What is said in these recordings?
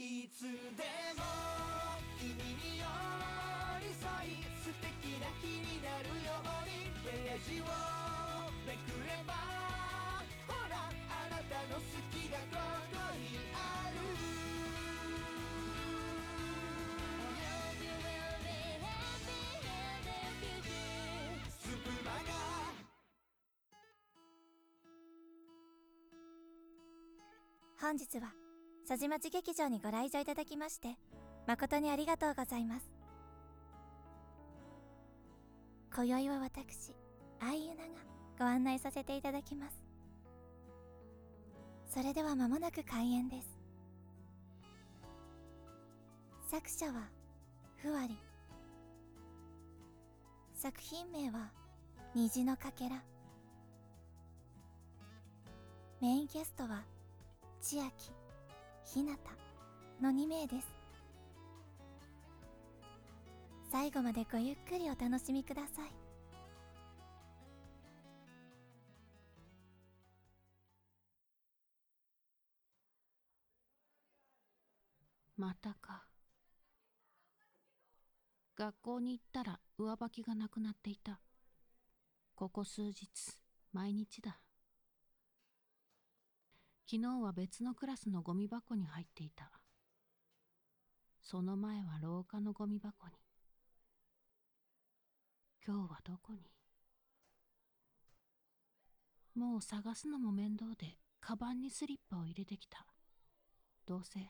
いつでも君に寄り添い素敵な日になるようにページをめくればほらあなたの好きがここにある本日は佐治町劇場にご来場いただきまして誠にありがとうございます。今宵は私愛ゆながご案内させていただきます。それでは間もなく開演です。作者はふわり。作品名は虹のかけら。メインキャストは千秋、ひなたの2名です。最後までごゆっくりお楽しみください。またか学校に行ったら上履きがなくなっていたここ数日毎日だ昨日は別のクラスのゴミ箱に入っていた。その前は廊下のゴミ箱に。今日はどこに？もう探すのも面倒でカバンにスリッパを入れてきた。どうせ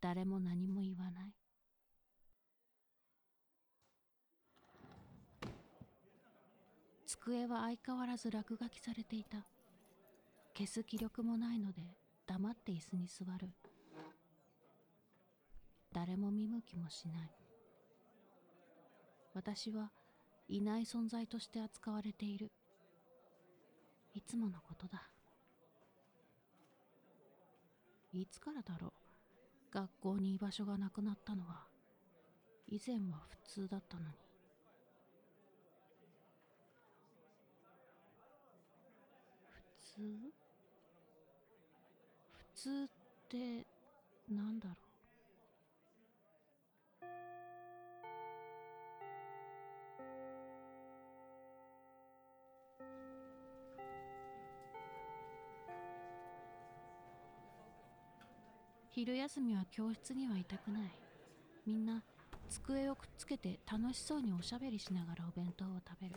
誰も何も言わない。机は相変わらず落書きされていた。消す気力もないので黙って椅子に座る。誰も見向きもしない。私はいない存在として扱われている。いつものことだ。いつからだろう。学校に居場所がなくなったのは。以前は普通だったのに。普通？通ってなんだろう？昼休みは教室にはいたくない。みんな机をくっつけて楽しそうにおしゃべりしながらお弁当を食べる。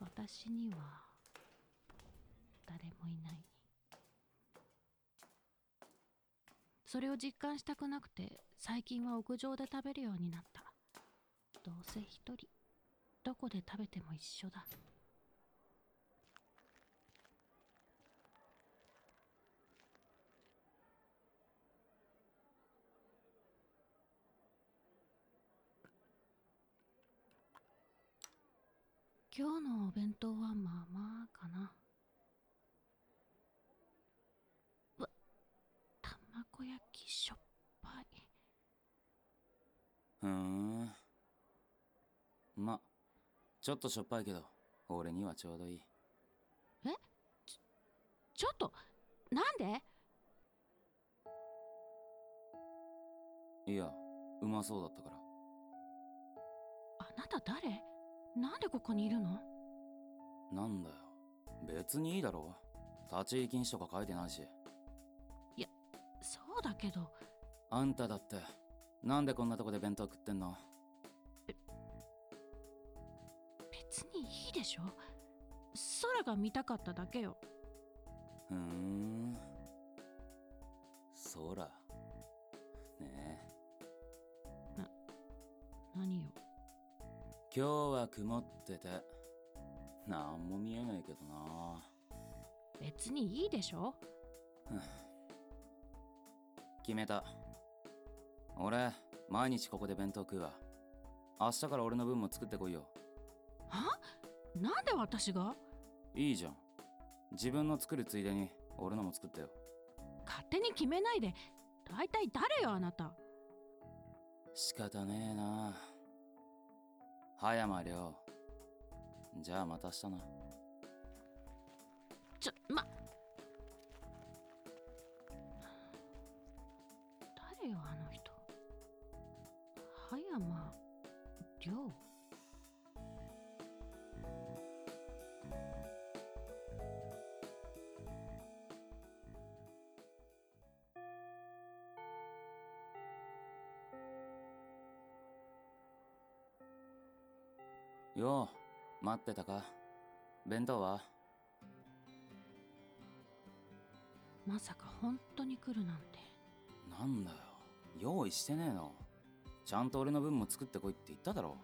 私には誰もいない。それを実感したくなくて最近は屋上で食べるようになった。どうせ一人。どこで食べても一緒だ。今日のお弁当はまあまあかなうわ卵焼きしょっぱい。ふーん。まちょっとしょっぱいけど俺にはちょうどいい。え？ちちょっとなんで？いやうまそうだったから。あなた誰？なんでここにいるの？なんだよ。別にいいだろ立ち入り禁止とか書いてないしそうだけど。あんただってなんでこんなとこで弁当食ってんの？別にいいでしょ。空が見たかっただけよ。ふーん。そらねえ。何よ。今日は曇っててなんも見えないけどな。別にいいでしょ決めた。俺毎日ここで弁当食うわ。明日から俺の分も作ってこいよ。は？なんで私が？いいじゃん。自分の作るついでに俺のも作ってよ。勝手に決めないで。大体誰よあなた？仕方ねえな。葉山亮じゃあまた明日な。ちょまよう待ってたか？弁当は？まさか本当に来るなんて。なんだよ。用意してねえの。ちゃんと俺の分も作ってこいって言っただろ。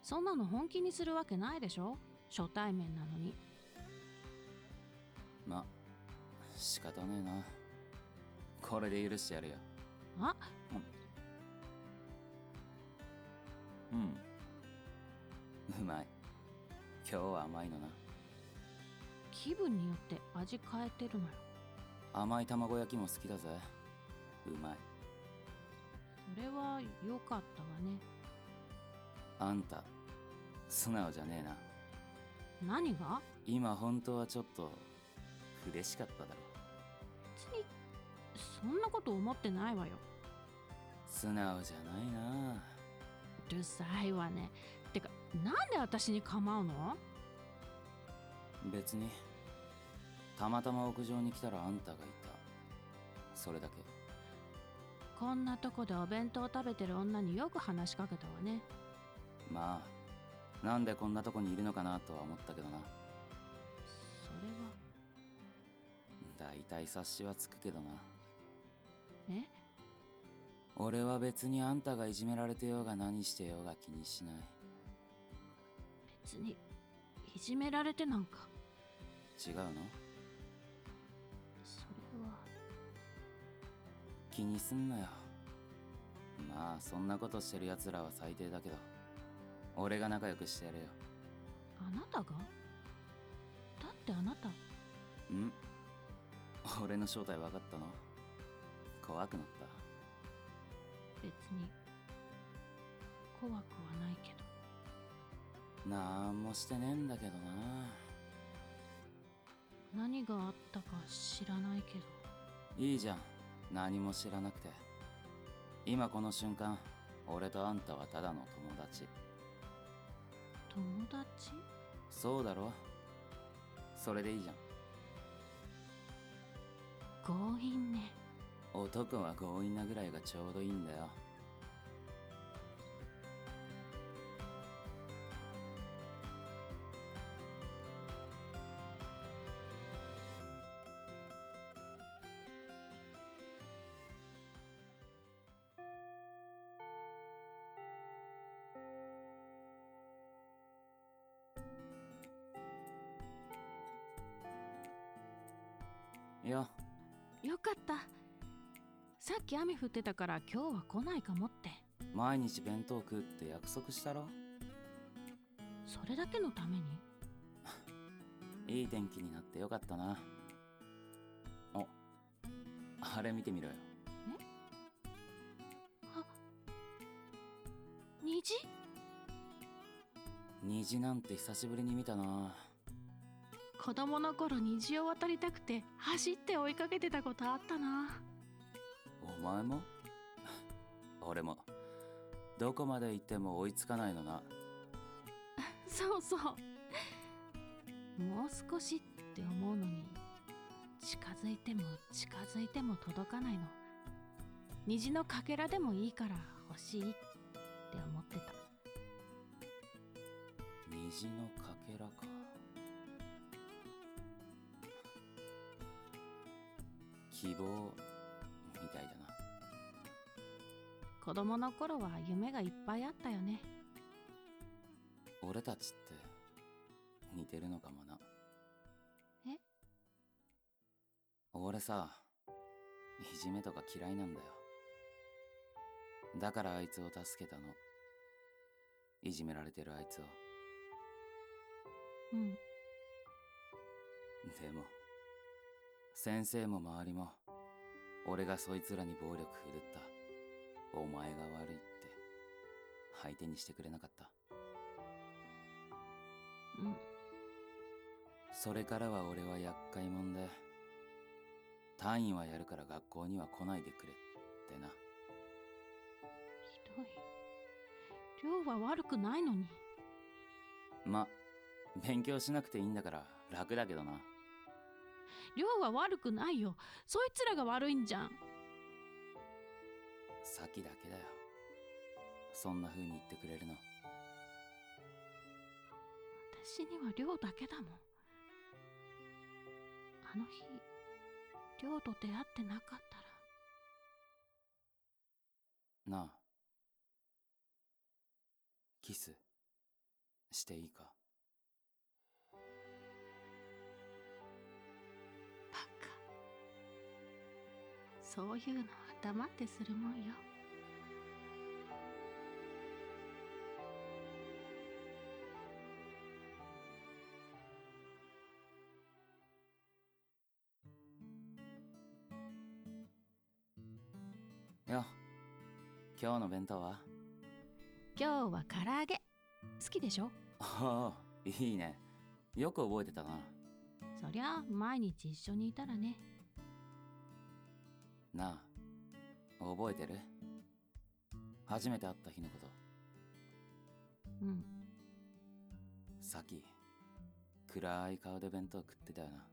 そんなの本気にするわけないでしょ？初対面なのに。ま仕方ねえな。これで許してやるよ。あ？うんうまい。今日は甘いのな。気分によって味変えてるのよ。甘い卵焼きも好きだぜ。うまい。それは良かったわね。あんた素直じゃねえな。何が？今本当はちょっと嬉しかっただろ。別にそんなこと思ってないわよ。素直じゃないな。うるさいわねなんで私に構うの？別に。たまたま屋上に来たらあんたがいた。それだけ。こんなとこでお弁当食べてる女によく話しかけたわね。まあなんでこんなとこにいるのかなとは思ったけどな。それは？大体察しはつくけどな。え？俺は別にあんたがいじめられてようが何してようが気にしない別にいじめられてなんか。違うの？それは。気にすんなよ。まあそんなことしてる奴らは最低だけど。俺が仲良くしてやるよ。あなたが？だってあなた。ん？俺の正体分かったの？怖くなった？別に。怖くはないけどなんもしてねえんだけどな。何があったか知らないけど。いいじゃん。何も知らなくて。今この瞬間俺とあんたはただの友達。友達？そうだろ。それでいいじゃん。強引ね。男は強引なぐらいがちょうどいいんだよいやよかった。さっき雨降ってたから今日は来ないかもって。毎日弁当食うって約束したろ。それだけのために？いい天気になってよかったな。おあれ見てみろよ。あ虹？虹なんて久しぶりに見たな子供の頃虹を渡りたくて走って追いかけてたことあったな。お前も？俺も。どこまで行っても追いつかないのな。そうそう。もう少しって思うのに近づいても近づいても届かないの。虹のかけらでもいいから欲しいって思ってた。虹のかけらか希望みたいだな。子供の頃は夢がいっぱいあったよね。俺たちって似てるのかもな。え？俺さいじめとか嫌いなんだよ。だからあいつを助けたの。いじめられてるあいつを。うん。でも先生も周りも俺がそいつらに暴力振るったお前が悪いって相手にしてくれなかった。うん。それからは俺は厄介者で単位はやるから学校には来ないでくれってな。い。亮は悪くないのに。ま勉強しなくていいんだから楽だけどな亮は悪くないよ。そいつらが悪いんじゃん。さきだけだよ。そんな風に言ってくれるの。私には亮だけだもん。あの日亮と出会ってなかったら。なあ。キスしていいか？そういうのは黙ってするもんよ。よ今日の弁当は？今日は唐揚げ。好きでしょ？ああいいね。よく覚えてたな。そりゃ毎日一緒にいたらねなあ。覚えてる？初めて会った日のこと。うん。さき暗い顔で弁当食ってたよな。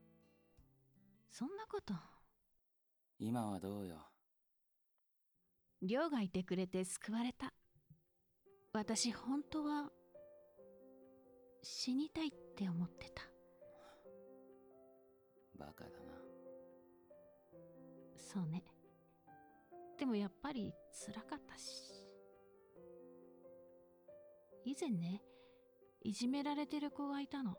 そんなこと。今はどうよ？亮がいてくれて救われた。私本当は死にたいって思ってた。バカだな。そうねでもやっぱり辛かったし。以前ねいじめられてる子がいたの。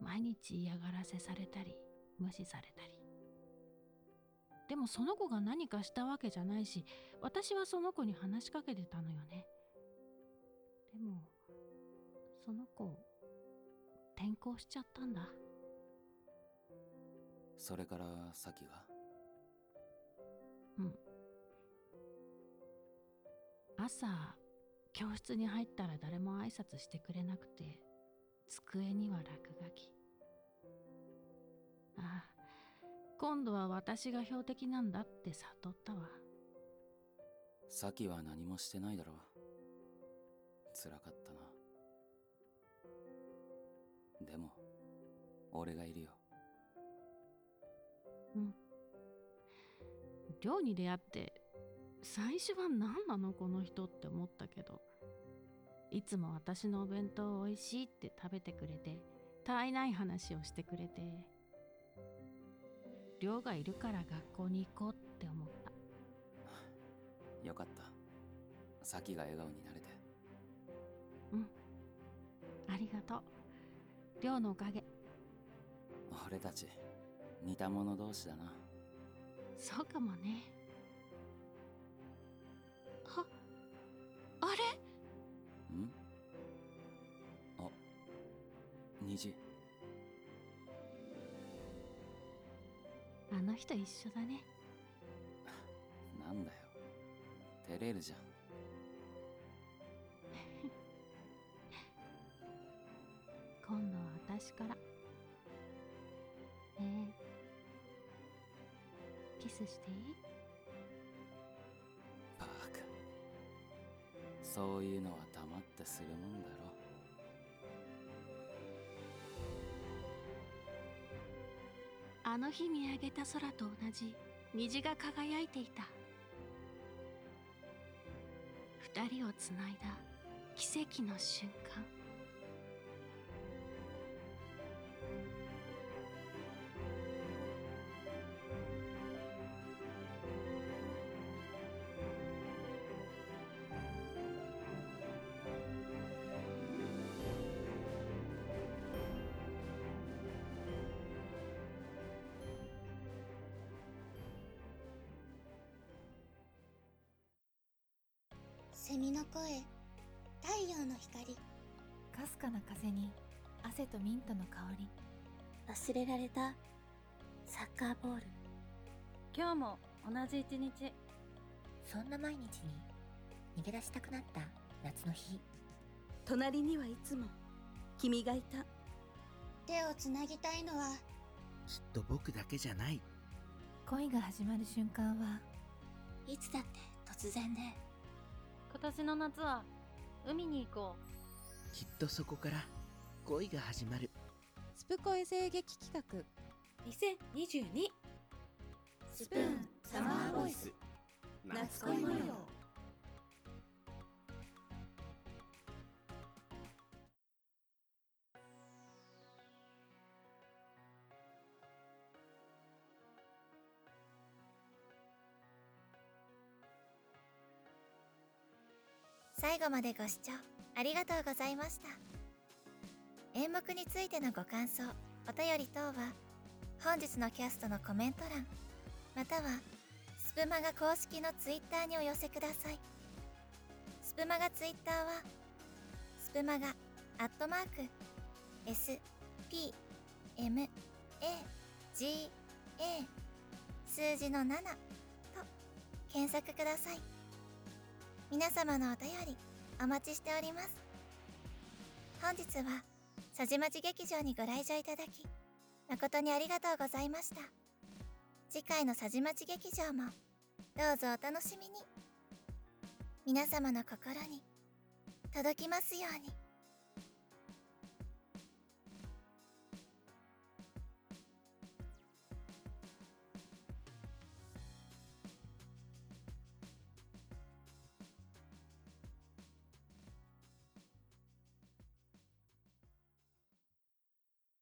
毎日嫌がらせされたり無視されたり。でもその子が何かしたわけじゃないし私はその子に話しかけてたのよね。でもその子転校しちゃったんだ。それからさきが？うん朝教室に入ったら誰も挨拶してくれなくて机には落書き。ああ今度は私が標的なんだって悟ったわ。さきは何もしてないだろう。辛かったな。でも俺がいるよ。うん。寮に出会って最初は何なのこの人って思ったけど。いつも私のお弁当おいしいって食べてくれてたわいない話をしてくれて寮がいるから学校に行こうって思った。よかった。さきが笑顔になれて。うん。ありがとう。寮のおかげ。俺たち似た者同士だな。そうかもね虹あの人一緒だね。なんだよ。照れるじゃん。今度は私から。ねえ。キスしていい？バカ。そういうのは黙ってするもんだろあの日見上げた空と同じ虹が輝いていた。二人をつないだ奇跡の瞬間。声太陽の光。かすかな風に汗とミントの香り。忘れられたサッカーボール。今日も同じ一日。そんな毎日に逃げ出したくなった夏の日。隣にはいつも君がいた。手をつなぎたいのはきっと僕だけじゃない。恋が始まる瞬間はいつだって突然で今年の夏は海に行こきっとそこから恋が始まる。スプコエ声劇企画。2022スプーンサマーボイス。夏恋模様最後までご視聴ありがとうございました。演目についてのご感想お便り等は本日のキャストのコメント欄またはスプマガ公式のツイッターにお寄せください。スプマガツイッターはスプマガアットマーク S P M A G A 数字の7と検索ください。皆様のお便りお待ちしております。本日は佐治町劇場にご来場いただき誠にありがとうございました。次回の佐治町劇場もどうぞお楽しみに。皆様の心に届きますように。